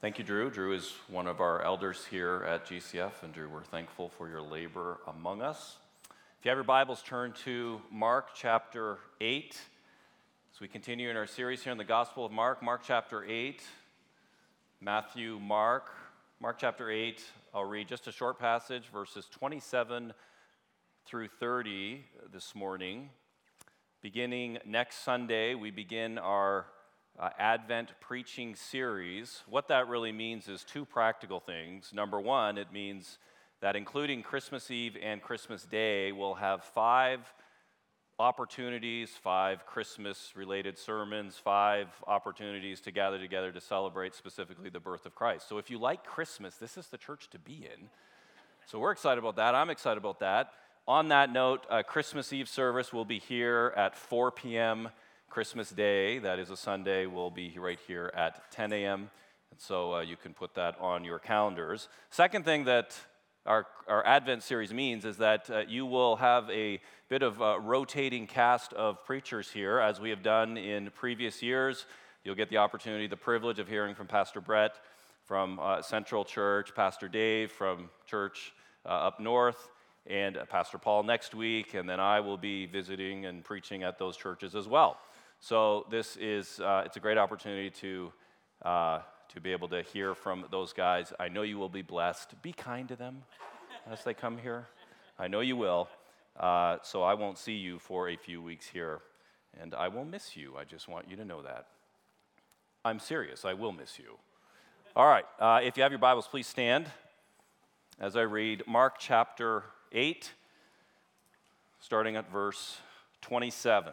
Thank you, Drew. Drew is one of our elders here at GCF, and Drew, we're thankful for your labor among us. If you have your Bibles, turn to Mark chapter 8. As we continue in our series here in the Gospel of Mark, Mark chapter 8, Matthew, Mark, Mark chapter 8, I'll read just a short passage, verses 27 through 30 this morning. Beginning next Sunday, we begin our uh, Advent preaching series. What that really means is two practical things. Number one, it means that including Christmas Eve and Christmas Day, we'll have five opportunities, five Christmas related sermons, five opportunities to gather together to celebrate specifically the birth of Christ. So if you like Christmas, this is the church to be in. So we're excited about that. I'm excited about that. On that note, uh, Christmas Eve service will be here at 4 p.m. Christmas Day, that is a Sunday, will be right here at 10 a.m. And so uh, you can put that on your calendars. Second thing that our, our Advent series means is that uh, you will have a bit of a rotating cast of preachers here, as we have done in previous years. You'll get the opportunity, the privilege of hearing from Pastor Brett from uh, Central Church, Pastor Dave from Church uh, up north, and uh, Pastor Paul next week, and then I will be visiting and preaching at those churches as well. So this is, uh, it's a great opportunity to, uh, to be able to hear from those guys. I know you will be blessed. Be kind to them as they come here. I know you will. Uh, so I won't see you for a few weeks here, and I will miss you. I just want you to know that. I'm serious. I will miss you. All right. Uh, if you have your Bibles, please stand as I read Mark chapter 8, starting at verse 27.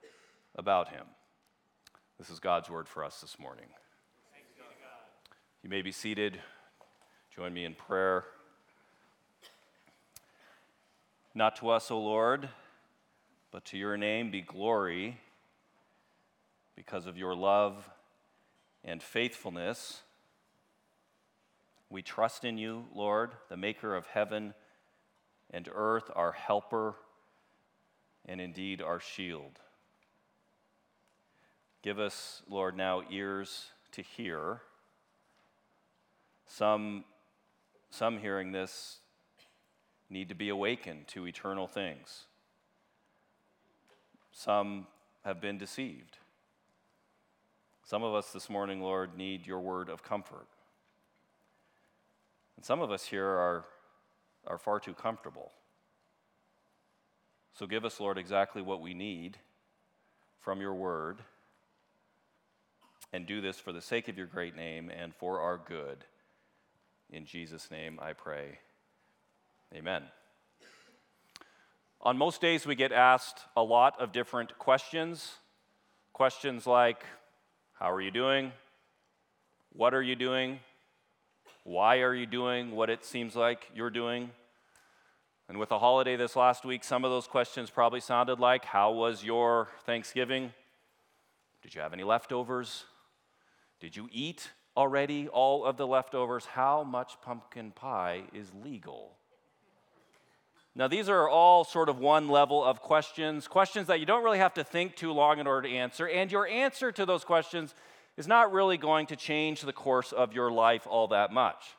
about him. This is God's word for us this morning. You may be seated. Join me in prayer. Not to us, O Lord, but to your name be glory because of your love and faithfulness. We trust in you, Lord, the maker of heaven and earth, our helper, and indeed our shield. Give us, Lord, now ears to hear. Some, some hearing this need to be awakened to eternal things. Some have been deceived. Some of us this morning, Lord, need your word of comfort. And some of us here are, are far too comfortable. So give us, Lord, exactly what we need from your word and do this for the sake of your great name and for our good. In Jesus' name I pray. Amen. On most days, we get asked a lot of different questions. Questions like, How are you doing? What are you doing? Why are you doing what it seems like you're doing? And with the holiday this last week, some of those questions probably sounded like, How was your Thanksgiving? Did you have any leftovers? Did you eat already all of the leftovers? How much pumpkin pie is legal? Now, these are all sort of one level of questions, questions that you don't really have to think too long in order to answer. And your answer to those questions is not really going to change the course of your life all that much.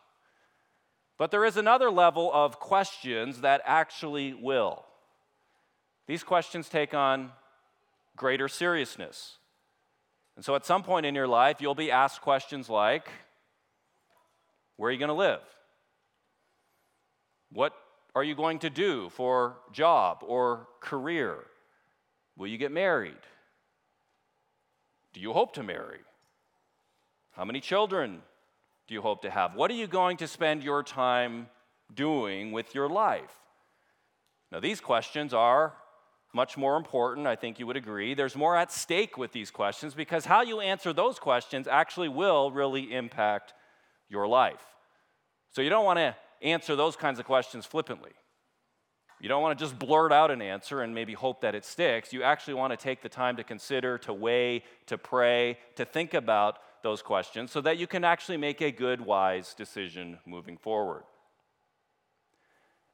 But there is another level of questions that actually will. These questions take on greater seriousness. And so at some point in your life, you'll be asked questions like Where are you going to live? What are you going to do for job or career? Will you get married? Do you hope to marry? How many children do you hope to have? What are you going to spend your time doing with your life? Now, these questions are much more important, I think you would agree. There's more at stake with these questions because how you answer those questions actually will really impact your life. So you don't want to answer those kinds of questions flippantly. You don't want to just blurt out an answer and maybe hope that it sticks. You actually want to take the time to consider, to weigh, to pray, to think about those questions so that you can actually make a good, wise decision moving forward.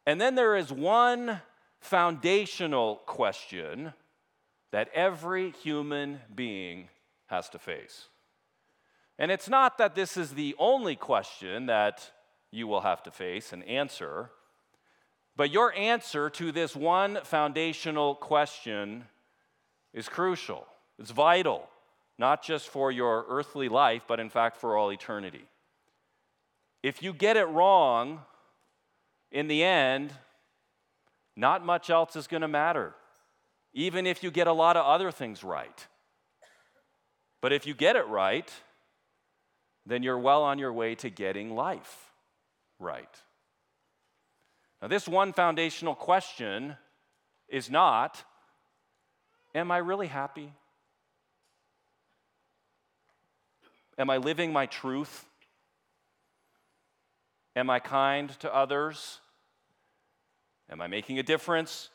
And then there is one foundational question that every human being has to face. And it's not that this is the only question that you will have to face and answer, but your answer to this one foundational question is crucial. It's vital, not just for your earthly life, but in fact for all eternity. If you get it wrong, in the end, not much else is going to matter, even if you get a lot of other things right. But if you get it right, then you're well on your way to getting life right. Now, this one foundational question is not Am I really happy? Am I living my truth? Am I kind to others? Am I making a difference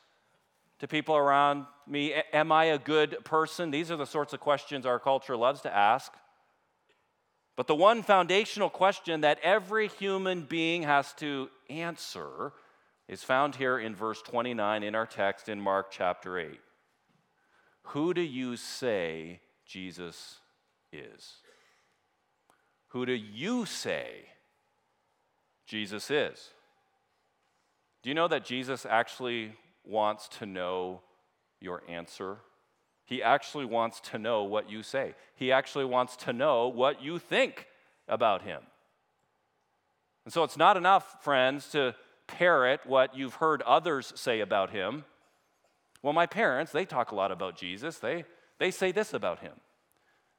to people around me? Am I a good person? These are the sorts of questions our culture loves to ask. But the one foundational question that every human being has to answer is found here in verse 29 in our text in Mark chapter 8. Who do you say Jesus is? Who do you say Jesus is? Do you know that Jesus actually wants to know your answer? He actually wants to know what you say. He actually wants to know what you think about him. And so it's not enough, friends, to parrot what you've heard others say about him. Well, my parents, they talk a lot about Jesus. They, they say this about him.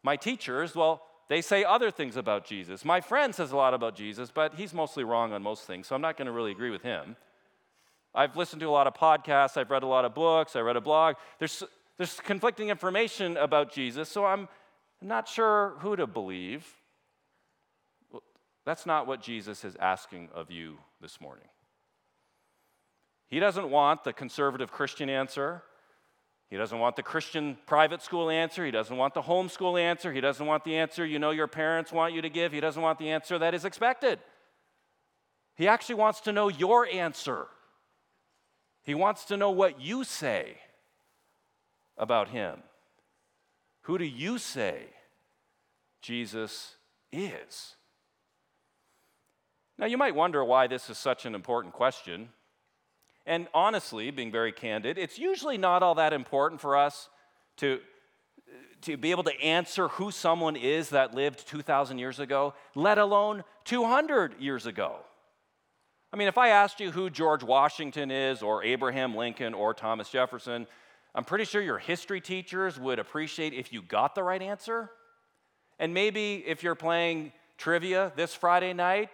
My teachers, well, they say other things about Jesus. My friend says a lot about Jesus, but he's mostly wrong on most things, so I'm not going to really agree with him. I've listened to a lot of podcasts, I've read a lot of books, I read a blog. There's, there's conflicting information about Jesus, so I'm not sure who to believe. That's not what Jesus is asking of you this morning. He doesn't want the conservative Christian answer. He doesn't want the Christian private school answer. He doesn't want the homeschool answer. He doesn't want the answer you know your parents want you to give. He doesn't want the answer that is expected. He actually wants to know your answer. He wants to know what you say about him. Who do you say Jesus is? Now, you might wonder why this is such an important question. And honestly, being very candid, it's usually not all that important for us to, to be able to answer who someone is that lived 2,000 years ago, let alone 200 years ago. I mean, if I asked you who George Washington is, or Abraham Lincoln, or Thomas Jefferson, I'm pretty sure your history teachers would appreciate if you got the right answer. And maybe if you're playing trivia this Friday night,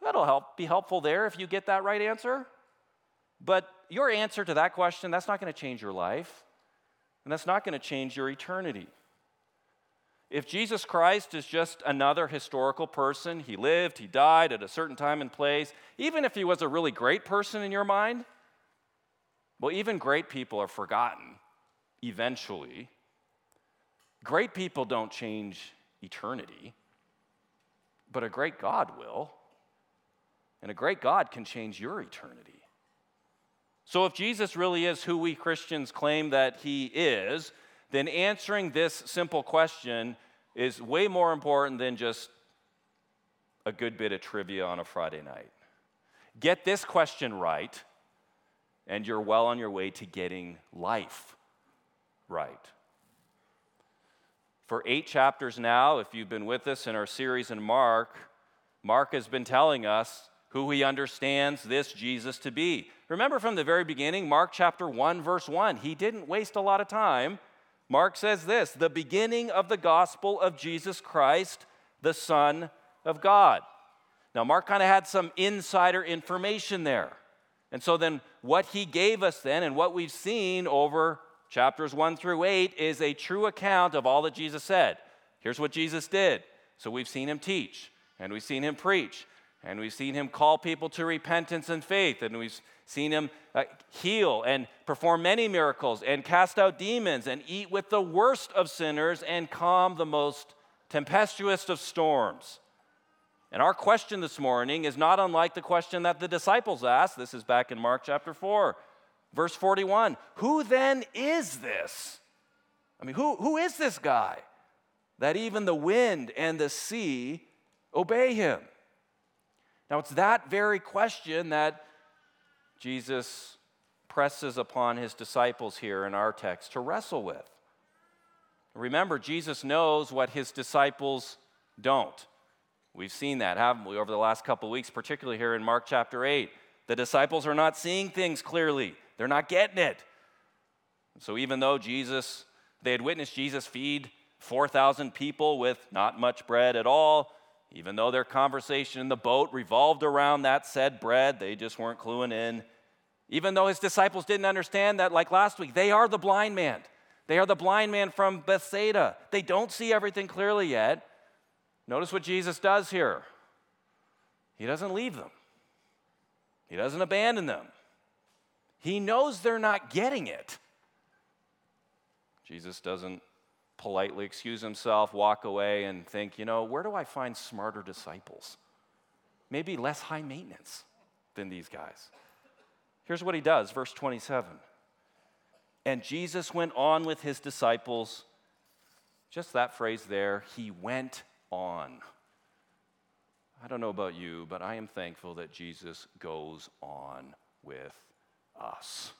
that'll help be helpful there if you get that right answer. But your answer to that question, that's not going to change your life, and that's not going to change your eternity. If Jesus Christ is just another historical person, he lived, he died at a certain time and place, even if he was a really great person in your mind, well, even great people are forgotten eventually. Great people don't change eternity, but a great God will. And a great God can change your eternity. So, if Jesus really is who we Christians claim that he is, then answering this simple question is way more important than just a good bit of trivia on a Friday night. Get this question right, and you're well on your way to getting life right. For eight chapters now, if you've been with us in our series in Mark, Mark has been telling us who he understands this Jesus to be. Remember from the very beginning, Mark chapter 1, verse 1, he didn't waste a lot of time Mark says this the beginning of the gospel of Jesus Christ, the Son of God. Now, Mark kind of had some insider information there. And so, then what he gave us then and what we've seen over chapters 1 through 8, is a true account of all that Jesus said. Here's what Jesus did. So we've seen him teach, and we've seen him preach, and we've seen him call people to repentance and faith, and we've seen him uh, heal and perform many miracles, and cast out demons, and eat with the worst of sinners, and calm the most tempestuous of storms. And our question this morning is not unlike the question that the disciples asked. This is back in Mark chapter 4, verse 41. Who then is this? I mean, who, who is this guy that even the wind and the sea obey him? Now, it's that very question that Jesus presses upon his disciples here in our text to wrestle with. Remember, Jesus knows what his disciples don't. We've seen that, haven't we, over the last couple weeks, particularly here in Mark chapter 8. The disciples are not seeing things clearly, they're not getting it. So, even though Jesus, they had witnessed Jesus feed 4,000 people with not much bread at all, even though their conversation in the boat revolved around that said bread, they just weren't cluing in. Even though his disciples didn't understand that, like last week, they are the blind man. They are the blind man from Bethsaida. They don't see everything clearly yet. Notice what Jesus does here. He doesn't leave them, He doesn't abandon them. He knows they're not getting it. Jesus doesn't politely excuse himself, walk away, and think, you know, where do I find smarter disciples? Maybe less high maintenance than these guys. Here's what he does, verse 27. And Jesus went on with his disciples. Just that phrase there, he went on. I don't know about you, but I am thankful that Jesus goes on with us.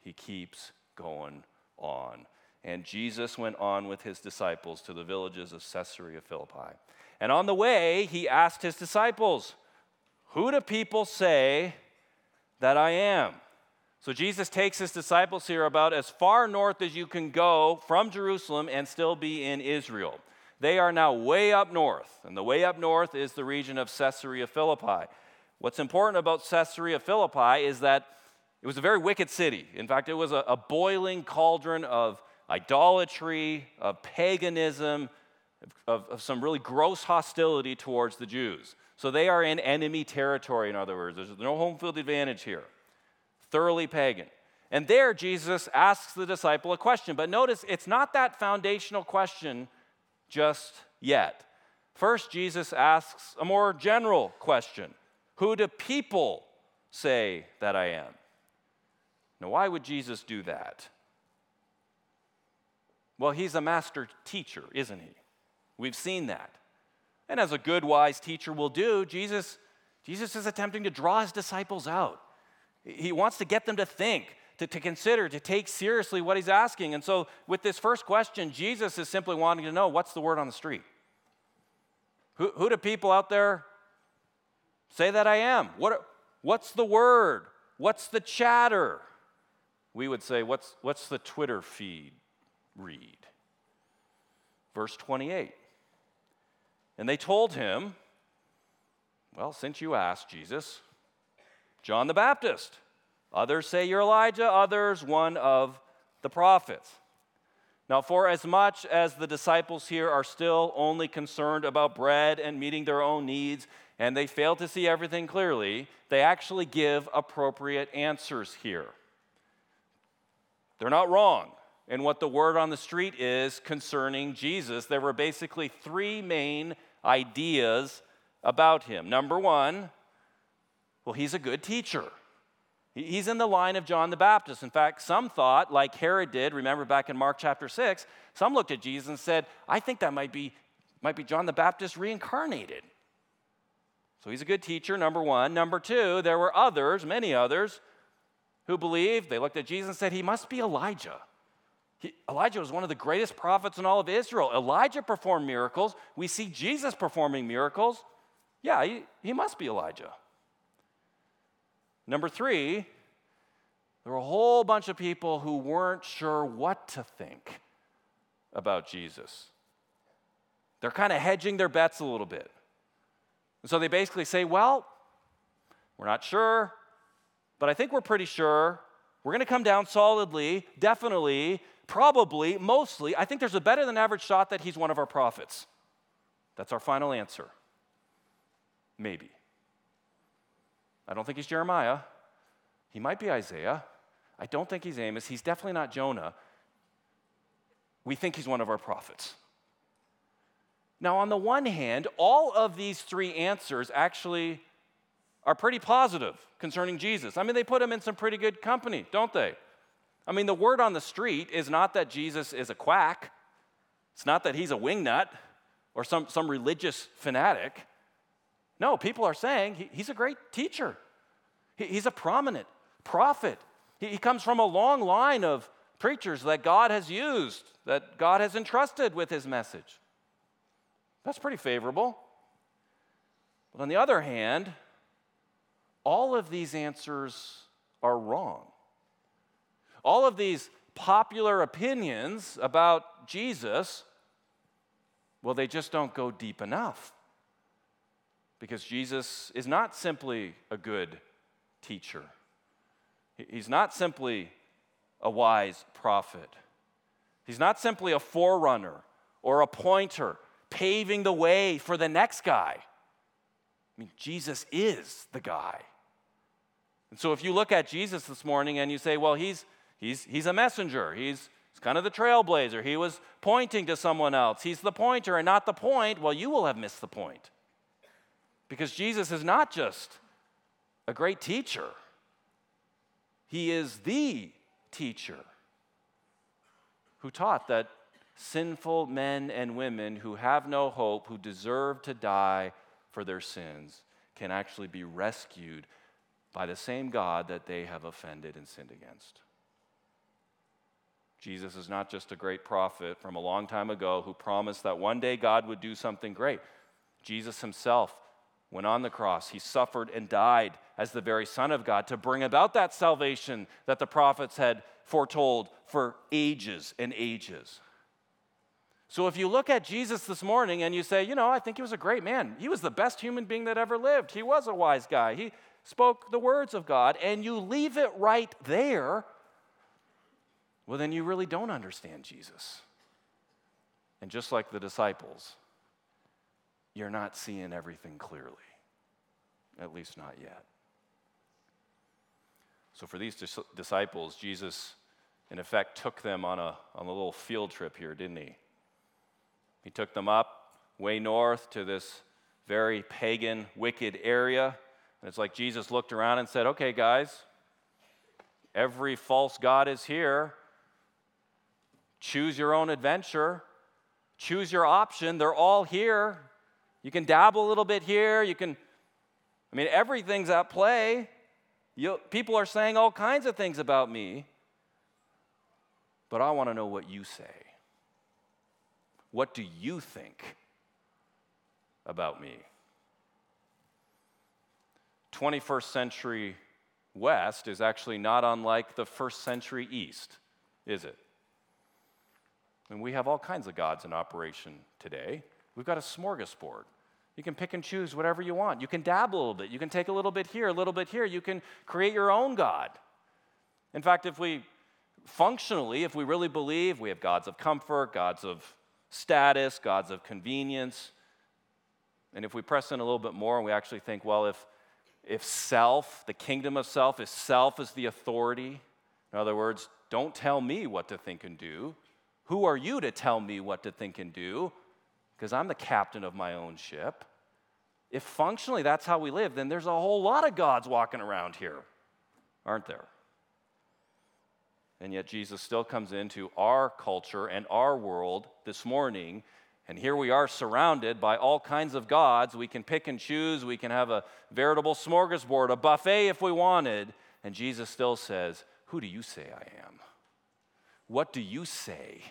He keeps going on. And Jesus went on with his disciples to the villages of Caesarea Philippi. And on the way, he asked his disciples, Who do people say that I am? So Jesus takes his disciples here about as far north as you can go from Jerusalem and still be in Israel. They are now way up north, and the way up north is the region of Caesarea Philippi. What's important about Caesarea Philippi is that it was a very wicked city. In fact, it was a, a boiling cauldron of idolatry, of paganism, of, of some really gross hostility towards the Jews. So they are in enemy territory, in other words. There's no home field advantage here. Thoroughly pagan. And there, Jesus asks the disciple a question. But notice, it's not that foundational question just yet. First, Jesus asks a more general question Who do people say that I am? Now, why would Jesus do that? Well, he's a master teacher, isn't he? We've seen that. And as a good, wise teacher will do, Jesus, Jesus is attempting to draw his disciples out. He wants to get them to think to, to consider, to take seriously what he's asking. And so, with this first question, Jesus is simply wanting to know what's the word on the street? Who, who do people out there say that I am? What, what's the word? What's the chatter? We would say, what's, what's the Twitter feed read? Verse 28. And they told him, Well, since you asked, Jesus, John the Baptist. Others say you're Elijah, others one of the prophets. Now, for as much as the disciples here are still only concerned about bread and meeting their own needs, and they fail to see everything clearly, they actually give appropriate answers here. They're not wrong in what the word on the street is concerning Jesus. There were basically three main ideas about him. Number one, well, he's a good teacher. He's in the line of John the Baptist. In fact, some thought, like Herod did, remember back in Mark chapter 6, some looked at Jesus and said, I think that might be, might be John the Baptist reincarnated. So he's a good teacher, number one. Number two, there were others, many others, who believed, they looked at Jesus and said, He must be Elijah. He, Elijah was one of the greatest prophets in all of Israel. Elijah performed miracles. We see Jesus performing miracles. Yeah, he, he must be Elijah. Number three, there were a whole bunch of people who weren't sure what to think about Jesus. They're kind of hedging their bets a little bit. And so they basically say, well, we're not sure, but I think we're pretty sure We're going to come down solidly, definitely, probably, mostly. I think there's a better than average shot that he's one of our prophets. That's our final answer. Maybe. I don't think he's Jeremiah. He might be Isaiah. I don't think he's Amos. He's definitely not Jonah. We think he's one of our prophets. Now, on the one hand, all of these three answers actually are pretty positive concerning Jesus. I mean, they put him in some pretty good company, don't they? I mean, the word on the street is not that Jesus is a quack, it's not that he's a wingnut or some, some religious fanatic. No, people are saying he, he's a great teacher, he, he's a prominent prophet. He, he comes from a long line of preachers that God has used, that God has entrusted with his message. That's pretty favorable. But on the other hand, all of these answers are wrong. All of these popular opinions about Jesus, well, they just don't go deep enough. Because Jesus is not simply a good teacher, he's not simply a wise prophet, he's not simply a forerunner or a pointer paving the way for the next guy. I mean, Jesus is the guy. And so if you look at Jesus this morning and you say, well, he's, he's, he's a messenger, he's, he's kind of the trailblazer, he was pointing to someone else, he's the pointer and not the point, well, you will have missed the point. Because Jesus is not just a great teacher, he is the teacher who taught that sinful men and women who have no hope, who deserve to die for their sins, can actually be rescued by the same God that they have offended and sinned against. Jesus is not just a great prophet from a long time ago who promised that one day God would do something great. Jesus himself went on the cross. He suffered and died as the very Son of God to bring about that salvation that the prophets had foretold for ages and ages. So if you look at Jesus this morning and you say, you know, I think he was a great man, he was the best human being that ever lived, he was a wise guy, he spoke the words of God, and you leave it right there, well, then you really don't understand Jesus. And just like the disciples, you're not seeing everything clearly, at least not yet. So, for these dis- disciples, Jesus, in effect, took them on a, on a little field trip here, didn't he? He took them up way north to this very pagan, wicked area and it's like Jesus looked around and said, Okay, guys, every false God is here. Choose your own adventure, choose your option. They're all here. You can dabble a little bit here. You can, I mean, everything's at play. You, people are saying all kinds of things about me. But I want to know what you say. What do you think about me? 21st century West is actually not unlike the first century East, is it? And we have all kinds of gods in operation today. We've got a smorgasbord. You can pick and choose whatever you want. You can dabble a little bit. You can take a little bit here, a little bit here. You can create your own God. In fact, if we functionally, if we really believe we have gods of comfort, gods of status, gods of convenience, and if we press in a little bit more and we actually think, well, if if self, the kingdom of self, if self is the authority, in other words, don't tell me what to think and do. Who are you to tell me what to think and do? Because I'm the captain of my own ship. If functionally that's how we live, then there's a whole lot of gods walking around here, aren't there? And yet Jesus still comes into our culture and our world this morning and here we are surrounded by all kinds of gods. We can pick and choose. We can have a veritable smorgasbord, a buffet if we wanted. And Jesus still says, Who do you say I am? What do you say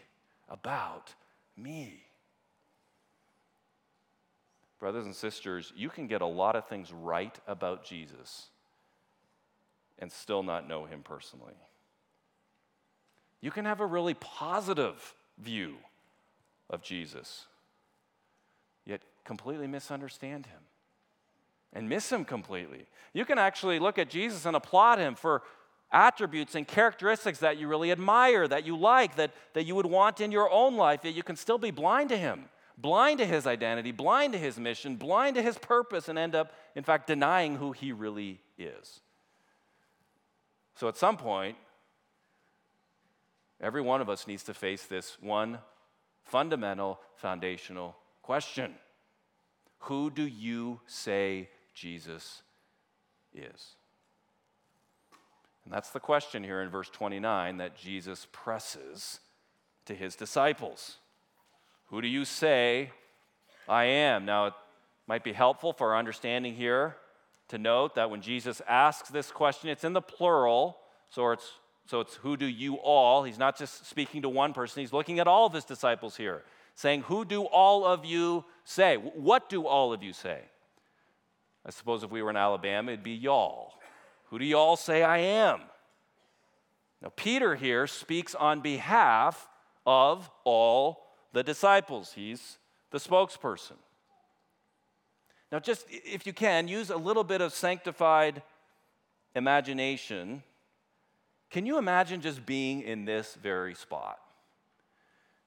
about me? Brothers and sisters, you can get a lot of things right about Jesus and still not know him personally. You can have a really positive view of Jesus, yet completely misunderstand him and miss him completely. You can actually look at Jesus and applaud him for attributes and characteristics that you really admire, that you like, that, that you would want in your own life, yet you can still be blind to Him, blind to His identity, blind to His mission, blind to His purpose, and end up, in fact, denying who He really is. So at some point, every one of us needs to face this one fundamental, foundational question Who do you say Jesus is? And that's the question here in verse 29 that Jesus presses to his disciples. Who do you say I am? Now, it might be helpful for our understanding here to note that when Jesus asks this question, it's in the plural, so it's, so it's who do you all? He's not just speaking to one person, he's looking at all of his disciples here, saying, Who do all of you say? What do all of you say? I suppose if we were in Alabama, it'd be y'all. Who do you all say I am? Now, Peter here speaks on behalf of all the disciples. He's the spokesperson. Now, just if you can, use a little bit of sanctified imagination. Can you imagine just being in this very spot?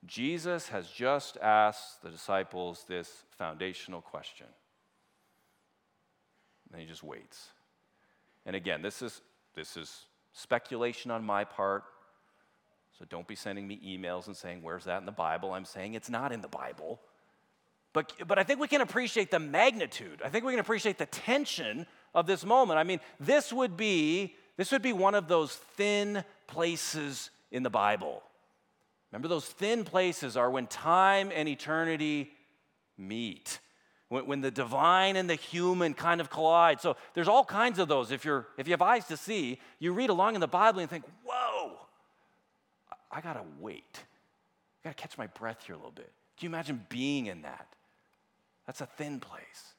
Jesus has just asked the disciples this foundational question. And he just waits. And again, this is, this is speculation on my part. So don't be sending me emails and saying, Where's that in the Bible? I'm saying it's not in the Bible. But, but I think we can appreciate the magnitude. I think we can appreciate the tension of this moment. I mean, this would be this would be one of those thin places in the Bible. Remember, those thin places are when time and eternity meet when, when the divine and the human kind of collide. So there's all kinds of those. If, you're, if you have eyes to see, you read along in the Bible and think, whoa, I, gotta wait. I gotta catch my breath here a little bit. Can you imagine being in that? That's a thin place.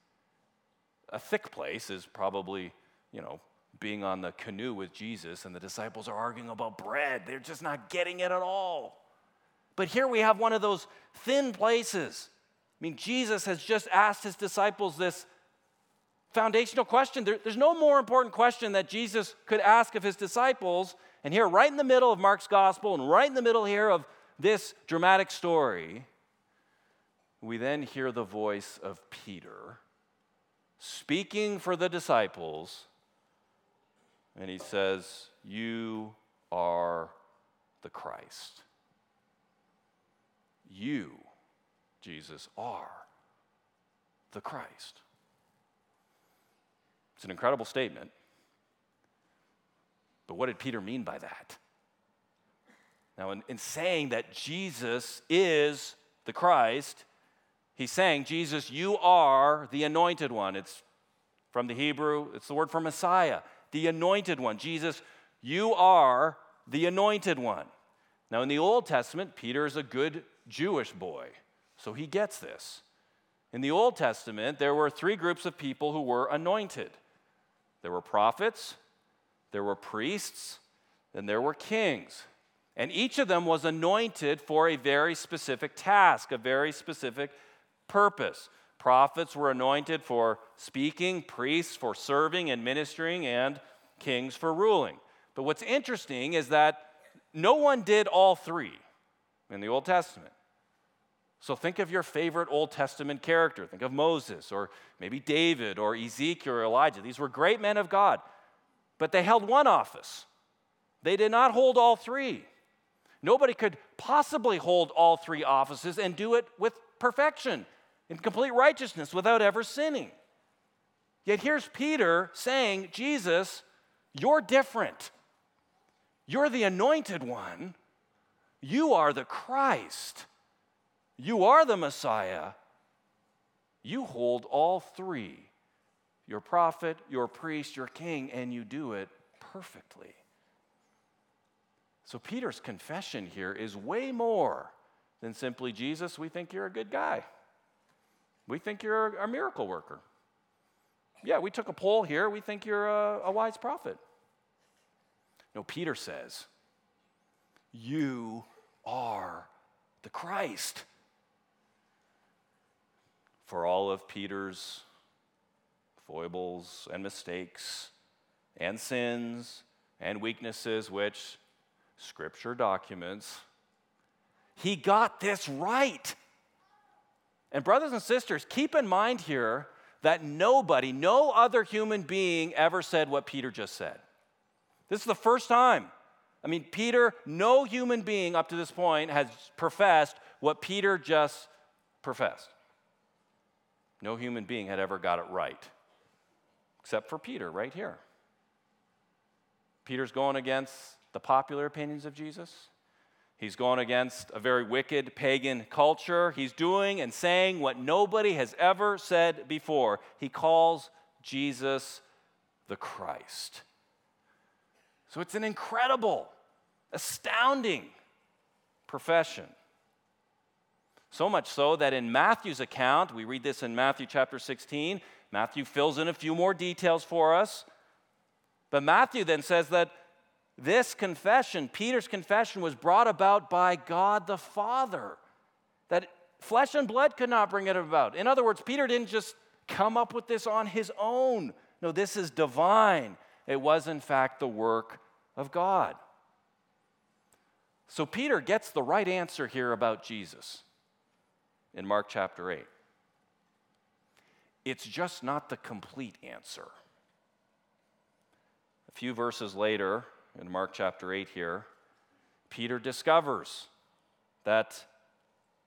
A thick place is probably, you know, being on the canoe with Jesus and the disciples are arguing about bread. They're just not getting it at all. But here we have one of those thin places mean, Jesus has just asked his disciples this foundational question. There, there's no more important question that Jesus could ask of his disciples. And here, right in the middle of Mark's gospel, and right in the middle here of this dramatic story, we then hear the voice of Peter speaking for the disciples. And he says, You are the Christ. You Jesus are the Christ. It's an incredible statement. But what did Peter mean by that? Now, in, in saying that Jesus is the Christ, he's saying, Jesus, you are the anointed one. It's from the Hebrew, it's the word for Messiah, the anointed one. Jesus, you are the anointed one. Now, in the Old Testament, Peter is a good Jewish boy. So he gets this. In the Old Testament, there were three groups of people who were anointed there were prophets, there were priests, and there were kings. And each of them was anointed for a very specific task, a very specific purpose. Prophets were anointed for speaking, priests for serving and ministering, and kings for ruling. But what's interesting is that no one did all three in the Old Testament. So think of your favorite Old Testament character. Think of Moses or maybe David or Ezekiel or Elijah. These were great men of God, but they held one office. They did not hold all three. Nobody could possibly hold all three offices and do it with perfection, in complete righteousness, without ever sinning. Yet here's Peter saying, Jesus, you're different. You're the anointed one. You are the Christ. You are the Messiah. You hold all three your prophet, your priest, your king, and you do it perfectly. So, Peter's confession here is way more than simply Jesus, we think you're a good guy. We think you're a, miracle worker. Yeah, we took a poll here. We think you're a, a wise prophet. No, Peter says, You are the Christ for all of Peter's foibles and mistakes and sins and weaknesses which Scripture documents, he got this right. And, brothers and sisters, keep in mind here that nobody, no other human being ever said what Peter just said. This is the first time. I mean, Peter, no human being up to this point has professed what Peter just professed. No human being had ever got it right, except for Peter right here. Peter's going against the popular opinions of Jesus. He's going against a very wicked pagan culture. He's doing and saying what nobody has ever said before. He calls Jesus the Christ. So it's an incredible, astounding profession. So much so that in Matthew's account, we read this in Matthew chapter 16, Matthew fills in a few more details for us. But Matthew then says that this confession, Peter's confession, was brought about by God the Father, that flesh and blood could not bring it about. In other words, Peter didn't just come up with this on his own. No, this is divine. It was, in fact, the work of God. So Peter gets the right answer here about Jesus in Mark chapter 8. It's just not the complete answer. A few verses later, in Mark chapter 8 here, Peter discovers that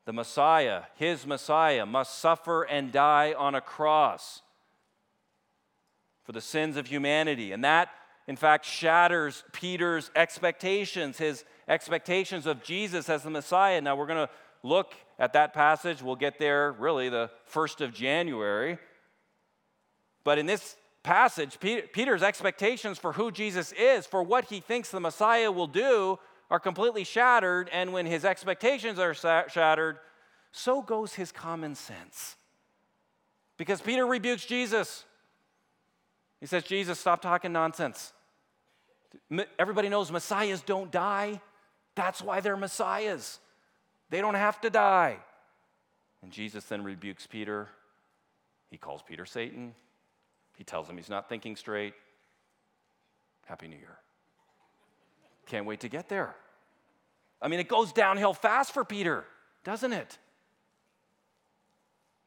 the Messiah, his Messiah, must suffer and die on a cross for the sins of humanity. And that, in fact, shatters Peter's expectations, his expectations of Jesus as the Messiah. Now, we're going to look at that passage. We'll get there really the 1st of January. But in this passage, Peter's expectations for who Jesus is, for what he thinks the Messiah will do, are completely shattered. And when his expectations are shattered, so goes his common sense. Because Peter rebukes Jesus. He says, Jesus, stop talking nonsense. Everybody knows messiahs don't die. That's why they're messiahs. They don't have to die. And Jesus then rebukes Peter. He calls Peter Satan. He tells him he's not thinking straight. Happy New Year. Can't wait to get there. I mean, it goes downhill fast for Peter, doesn't it?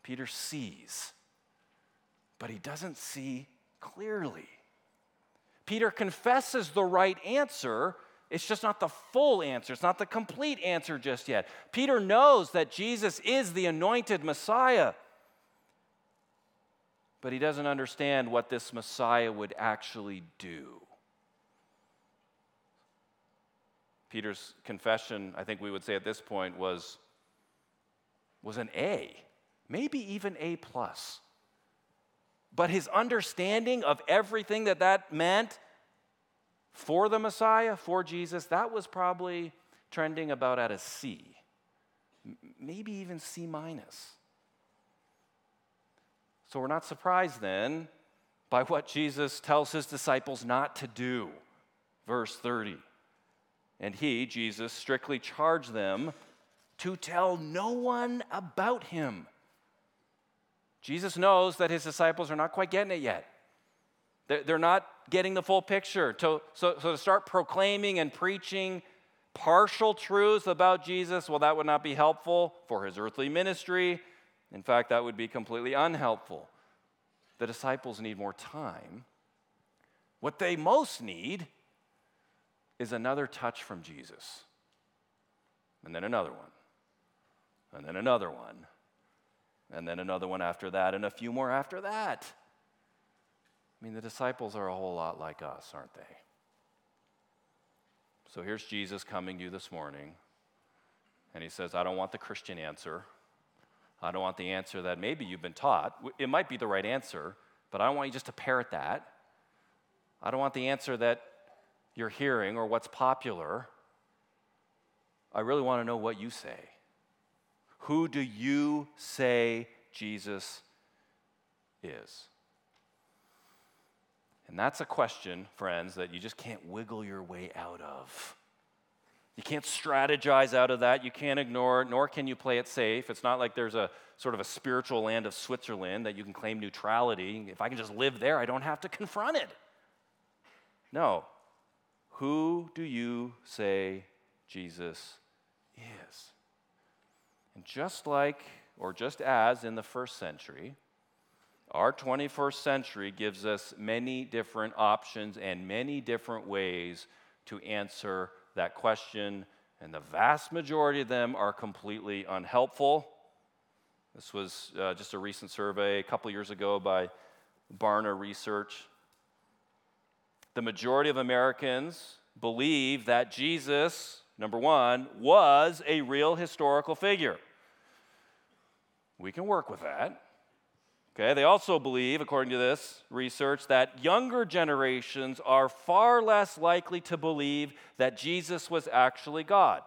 Peter sees, but he doesn't see clearly. Peter confesses the right answer, it's just not the full answer. It's not the complete answer just yet. Peter knows that Jesus is the anointed Messiah, but he doesn't understand what this Messiah would actually do. Peter's confession, I think we would say at this point, was, was an A, maybe even A plus. But his understanding of everything that that meant for the Messiah, for Jesus, that was probably trending about at a C, maybe even C minus. So we're not surprised then by what Jesus tells his disciples not to do. Verse 30. And he, Jesus, strictly charged them to tell no one about him. Jesus knows that his disciples are not quite getting it yet. They're not getting the full picture. So, so, so to start proclaiming and preaching partial truths about Jesus, well, that would not be helpful for his earthly ministry. In fact, that would be completely unhelpful. The disciples need more time. What they most need is another touch from Jesus, and then another one, and then another one, and then another one after that, and a few more after that. I mean, the disciples are a whole lot like us, aren't they? So here's Jesus coming to you this morning, and he says, I don't want the Christian answer. I don't want the answer that maybe you've been taught. It might be the right answer, but I don't want you just to parrot that. I don't want the answer that you're hearing or what's popular. I really want to know what you say. Who do you say Jesus is? And that's a question, friends, that you just can't wiggle your way out of. You can't strategize out of that. You can't ignore it, nor can you play it safe. It's not like there's a sort of a spiritual land of Switzerland that you can claim neutrality. If I can just live there, I don't have to confront it. No. Who do you say Jesus is? And just like, or just as in the first century, our 21st century gives us many different options and many different ways to answer that question, and the vast majority of them are completely unhelpful. This was uh, just a recent survey a couple years ago by Barna Research. The majority of Americans believe that Jesus, number one, was a real historical figure. We can work with that. Okay, they also believe, according to this research, that younger generations are far less likely to believe that Jesus was actually God.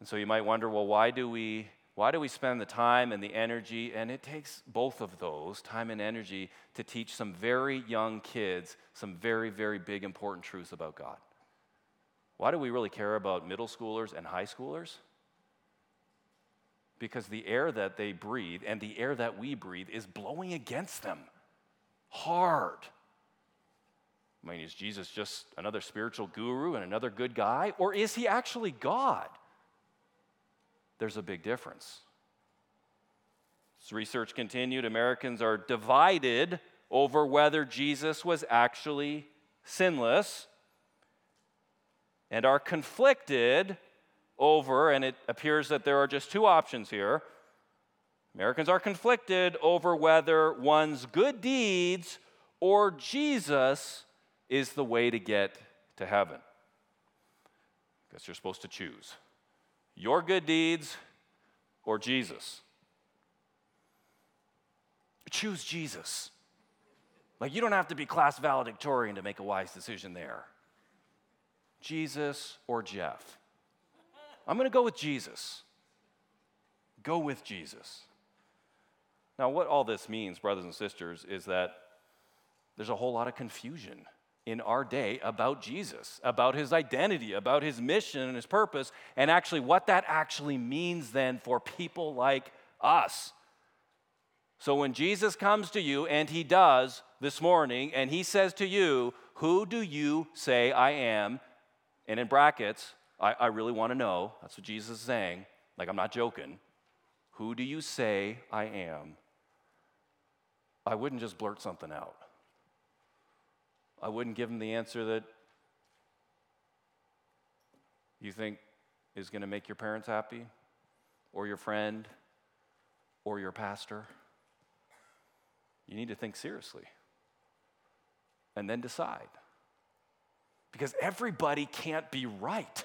And so you might wonder, well, why do we why do we spend the time and the energy? And it takes both of those, time and energy, to teach some very young kids some very, very big, important truths about God. Why do we really care about middle schoolers and high schoolers? Because the air that they breathe and the air that we breathe is blowing against them hard. I mean, is Jesus just another spiritual guru and another good guy? Or is he actually God? There's a big difference. As research continued, Americans are divided over whether Jesus was actually sinless and are conflicted over, and it appears that there are just two options here. Americans are conflicted over whether one's good deeds or Jesus is the way to get to heaven. Guess you're supposed to choose your good deeds or Jesus. Choose Jesus. Like, you don't have to be class valedictorian to make a wise decision there. Jesus or Jeff. I'm going to go with Jesus. Go with Jesus. Now, what all this means, brothers and sisters, is that there's a whole lot of confusion in our day about Jesus, about his identity, about his mission and his purpose, and actually what that actually means then for people like us. So when Jesus comes to you, and he does this morning, and he says to you, Who do you say I am? And in brackets, I, I really want to know. That's what Jesus is saying. Like, I'm not joking. Who do you say I am? I wouldn't just blurt something out. I wouldn't give him the answer that you think is going to make your parents happy, or your friend, or your pastor. You need to think seriously and then decide. Because everybody can't be right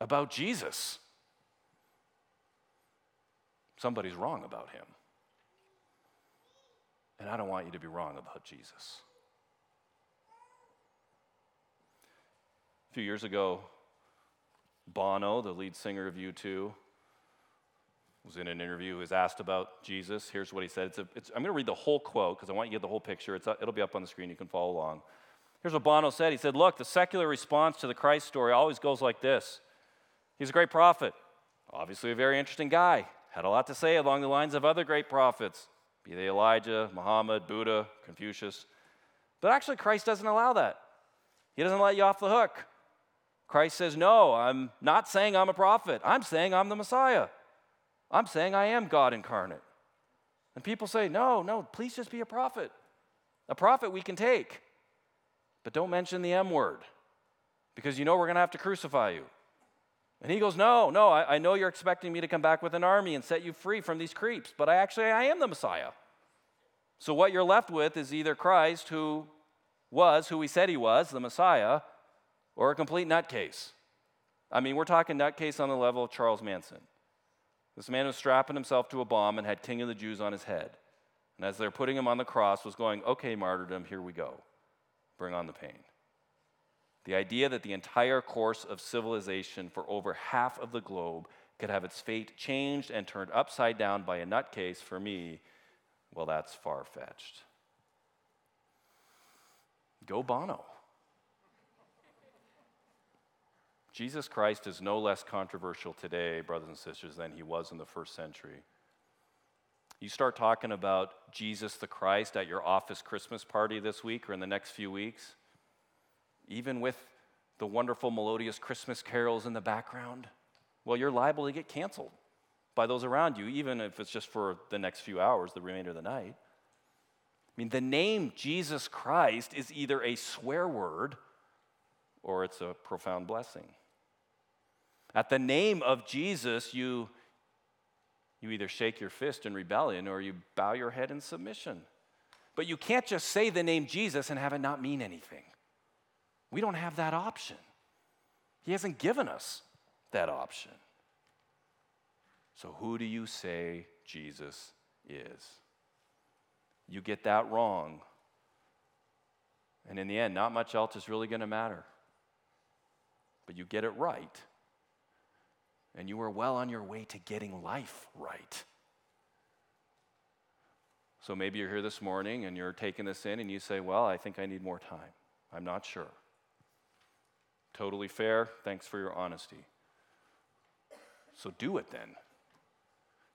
about Jesus. Somebody's wrong about him. And I don't want you to be wrong about Jesus. A few years ago, Bono, the lead singer of U2, was in an interview. Was asked about Jesus. Here's what he said. It's a, it's, I'm going to read the whole quote because I want you to get the whole picture. It's, uh, it'll be up on the screen. You can follow along. Here's what Bono said. He said, Look, the secular response to the Christ story always goes like this He's a great prophet, obviously a very interesting guy, had a lot to say along the lines of other great prophets, be they Elijah, Muhammad, Buddha, Confucius. But actually, Christ doesn't allow that. He doesn't let you off the hook. Christ says, No, I'm not saying I'm a prophet. I'm saying I'm the Messiah. I'm saying I am God incarnate. And people say, No, no, please just be a prophet. A prophet we can take. But don't mention the M word because you know we're going to have to crucify you. And he goes, No, no, I, I, know you're expecting me to come back with an army and set you free from these creeps, but I actually I am the Messiah. So what you're left with is either Christ, who was who he said he was, the Messiah, or a complete nutcase. I mean, we're talking nutcase on the level of Charles Manson. This man was strapping himself to a bomb and had King of the Jews on his head. And as they're putting him on the cross, was going, okay, martyrdom, here we go. Bring on the pain. The idea that the entire course of civilization for over half of the globe could have its fate changed and turned upside down by a nutcase, for me, well, that's far fetched. Go Bono. Jesus Christ is no less controversial today, brothers and sisters, than he was in the first century. You start talking about Jesus the Christ at your office Christmas party this week or in the next few weeks, even with the wonderful melodious Christmas carols in the background, well, you're liable to get canceled by those around you, even if it's just for the next few hours, the remainder of the night. I mean, the name Jesus Christ is either a swear word or it's a profound blessing. At the name of Jesus, you, you either shake your fist in rebellion or you bow your head in submission. But you can't just say the name Jesus and have it not mean anything. We don't have that option. He hasn't given us that option. So, who do you say Jesus is? You get that wrong. And in the end, not much else is really going to matter. But you get it right. And you are well on your way to getting life right. So maybe you're here this morning and you're taking this in and you say, Well, I think I need more time. I'm not sure. Totally fair. Thanks for your honesty. So do it then.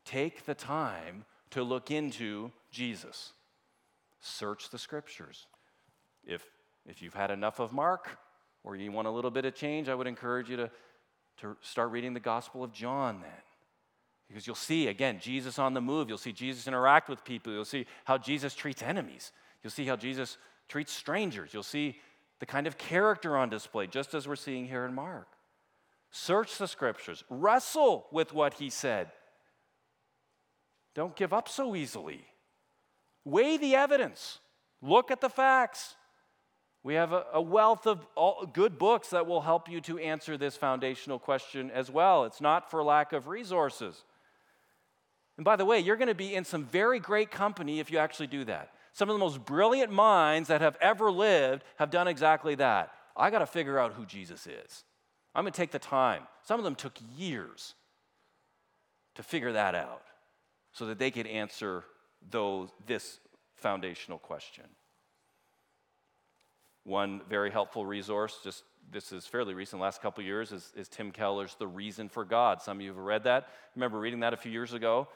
Take the time to look into Jesus. Search the scriptures. If, if you've had enough of Mark or you want a little bit of change, I would encourage you to, to start reading the Gospel of John then. Because you'll see, again, Jesus on the move. You'll see Jesus interact with people. You'll see how Jesus treats enemies. You'll see how Jesus treats strangers. You'll see the kind of character on display, just as we're seeing here in Mark. Search the scriptures, wrestle with what he said. Don't give up so easily. Weigh the evidence, look at the facts. We have a, a wealth of good books that will help you to answer this foundational question as well. It's not for lack of resources. And by the way, you're going to be in some very great company if you actually do that. Some of the most brilliant minds that have ever lived have done exactly that. I got to figure out who Jesus is. I'm going to take the time. Some of them took years to figure that out so that they could answer those, this foundational question. One very helpful resource, just this is fairly recent, last couple years, is, is Tim Keller's The Reason for God. Some of you have read that. I remember reading that a few years ago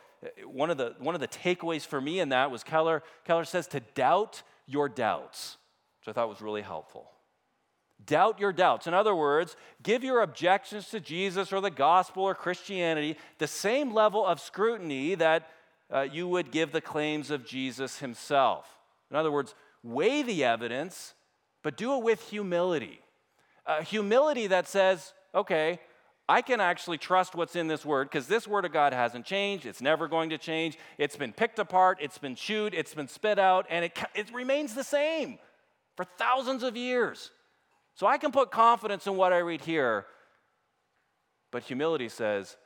one of the, one of the takeaways for me in that was Keller, Keller says to doubt your doubts, which I thought was really helpful. Doubt your doubts. In other words, give your objections to Jesus or the gospel or Christianity the same level of scrutiny that uh, you would give the claims of Jesus himself. In other words, weigh the evidence, but do it with humility. Uh, humility that says, okay, I can actually trust what's in this word because this word of God hasn't changed. It's never going to change. It's been picked apart, it's been chewed, it's been spit out, and it, it remains the same for thousands of years. So I can put confidence in what I read here. But humility says,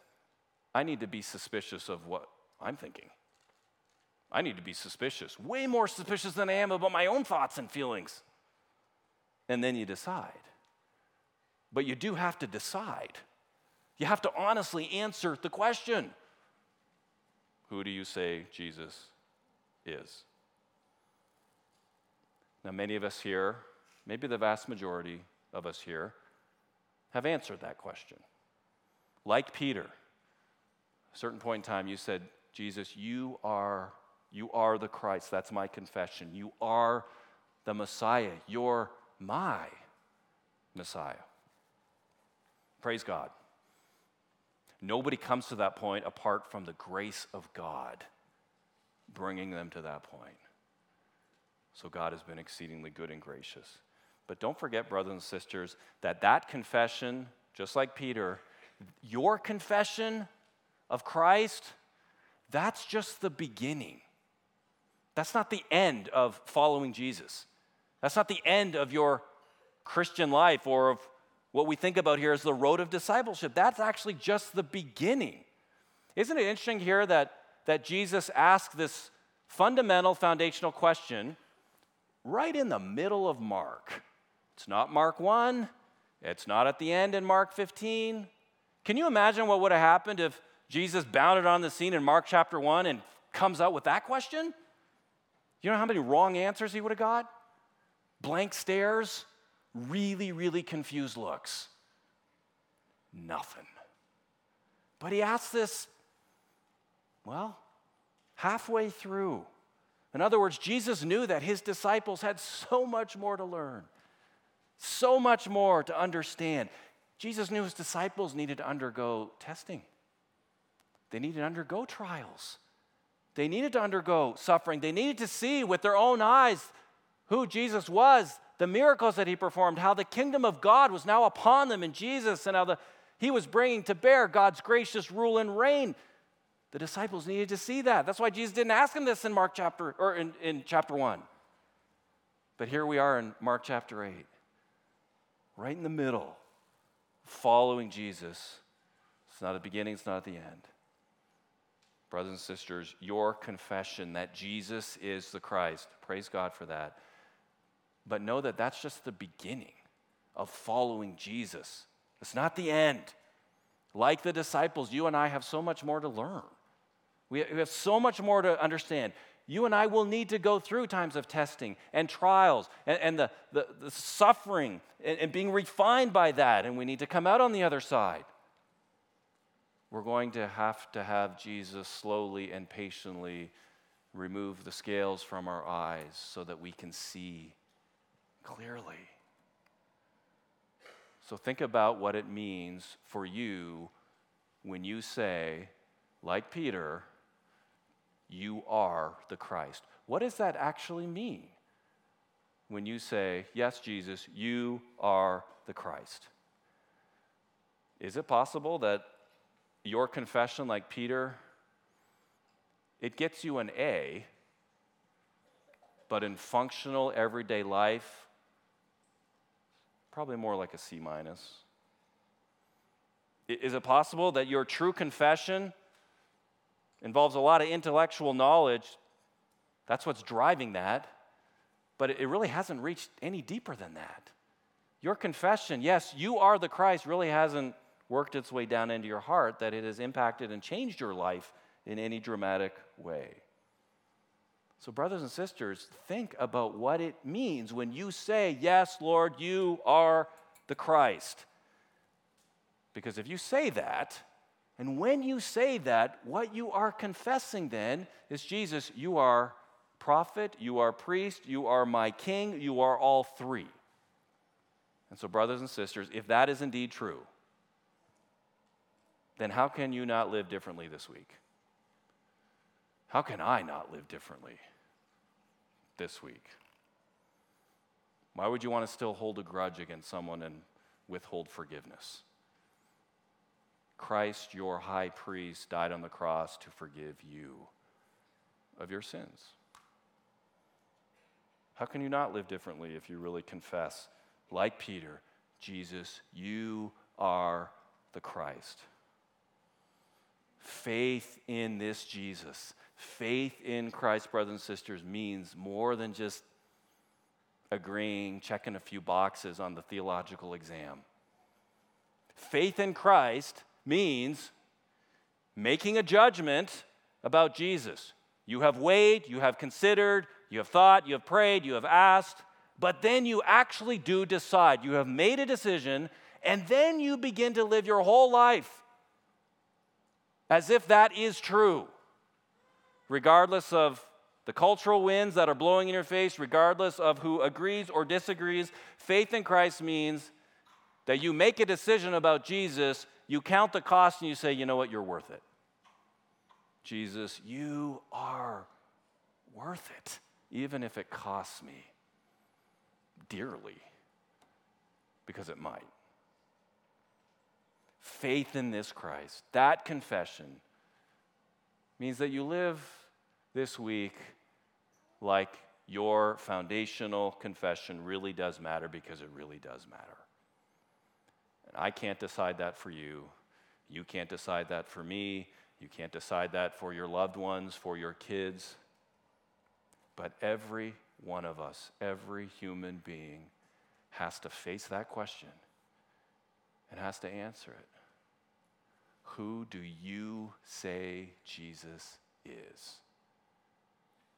I need to be suspicious of what I'm thinking. I need to be suspicious, way more suspicious than I am about my own thoughts and feelings. And then you decide. But you do have to decide. You have to honestly answer the question Who do you say Jesus is? Now, many of us here, maybe the vast majority of us here, have answered that question. Like Peter, a certain point in time, you said, Jesus, you are, you are the Christ. That's my confession. You are the Messiah. You're my Messiah. Praise God. Nobody comes to that point apart from the grace of God bringing them to that point. So God has been exceedingly good and gracious. But don't forget, brothers and sisters, that that confession, just like Peter, your confession of Christ, that's just the beginning. That's not the end of following Jesus. That's not the end of your Christian life or of what we think about here is the road of discipleship. That's actually just the beginning. Isn't it interesting here that, that Jesus asked this fundamental foundational question right in the middle of Mark? It's not Mark 1, it's not at the end in Mark 15. Can you imagine what would have happened if Jesus bounded on the scene in Mark chapter 1 and comes out with that question? You know how many wrong answers he would have got? Blank stares, really, really confused looks. Nothing. But he asks this, well, halfway through. In other words, Jesus knew that his disciples had so much more to learn, So much more to understand. Jesus knew his disciples needed to undergo testing, they needed to undergo trials, they needed to undergo suffering, they needed to see with their own eyes who Jesus was, the miracles that he performed, how the kingdom of God was now upon them in Jesus, and how the, he was bringing to bear God's gracious rule and reign. The disciples needed to see that. That's why Jesus didn't ask them this in Mark chapter or in, in chapter 1. But here we are in Mark chapter 8, right in the middle, following Jesus. It's not at the beginning, it's not at the end. Brothers and sisters, your confession that Jesus is the Christ, praise God for that. But know that that's just the beginning of following Jesus. It's not the end. Like the disciples, you and I have so much more to learn. We have so much more to understand. You and I will need to go through times of testing and trials and, and the, the, the, suffering and, and being refined by that, and we need to come out on the other side. We're going to have to have Jesus slowly and patiently remove the scales from our eyes so that we can see clearly. So think about what it means for you when you say, like Peter, you are the Christ. What does that actually mean when you say, Yes, Jesus, you are the Christ? Is it possible that your confession, like Peter, it gets you an A, but in functional everyday life, probably more like a C minus? Is it possible that your true confession involves a lot of intellectual knowledge. That's what's driving that. But it really hasn't reached any deeper than that. Your confession, yes, you are the Christ, really hasn't worked its way down into your heart, that it has impacted and changed your life in any dramatic way. So, brothers and sisters, think about what it means when you say, Yes, Lord, you are the Christ. Because if you say that, and when you say that, what you are confessing then is Jesus, you are prophet, you are priest, you are my king, you are all three. And so, brothers and sisters, if that is indeed true, then how can you not live differently this week? How can I not live differently this week? Why would you want to still hold a grudge against someone and withhold forgiveness? Christ, your high priest, died on the cross to forgive you of your sins. How can you not live differently if you really confess, like Peter, Jesus, you are the Christ? Faith in this Jesus, faith in Christ, brothers and sisters, means more than just agreeing, checking a few boxes on the theological exam. Faith in Christ means making a judgment about Jesus. You have weighed, you have considered, you have thought, you have prayed, you have asked, but then you actually do decide. You have made a decision, and then you begin to live your whole life as if that is true, regardless of the cultural winds that are blowing in your face, regardless of who agrees or disagrees. Faith in Christ means that you make a decision about Jesus you count the cost and you say, you know what, you're worth it. Jesus, you are worth it, even if it costs me dearly, because it might. Faith in this Christ, that confession, means that you live this week like your foundational confession really does matter because it really does matter. And I can't decide that for you. You can't decide that for me. You can't decide that for your loved ones, for your kids. But every one of us, every human being, has to face that question and has to answer it. Who do you say Jesus is?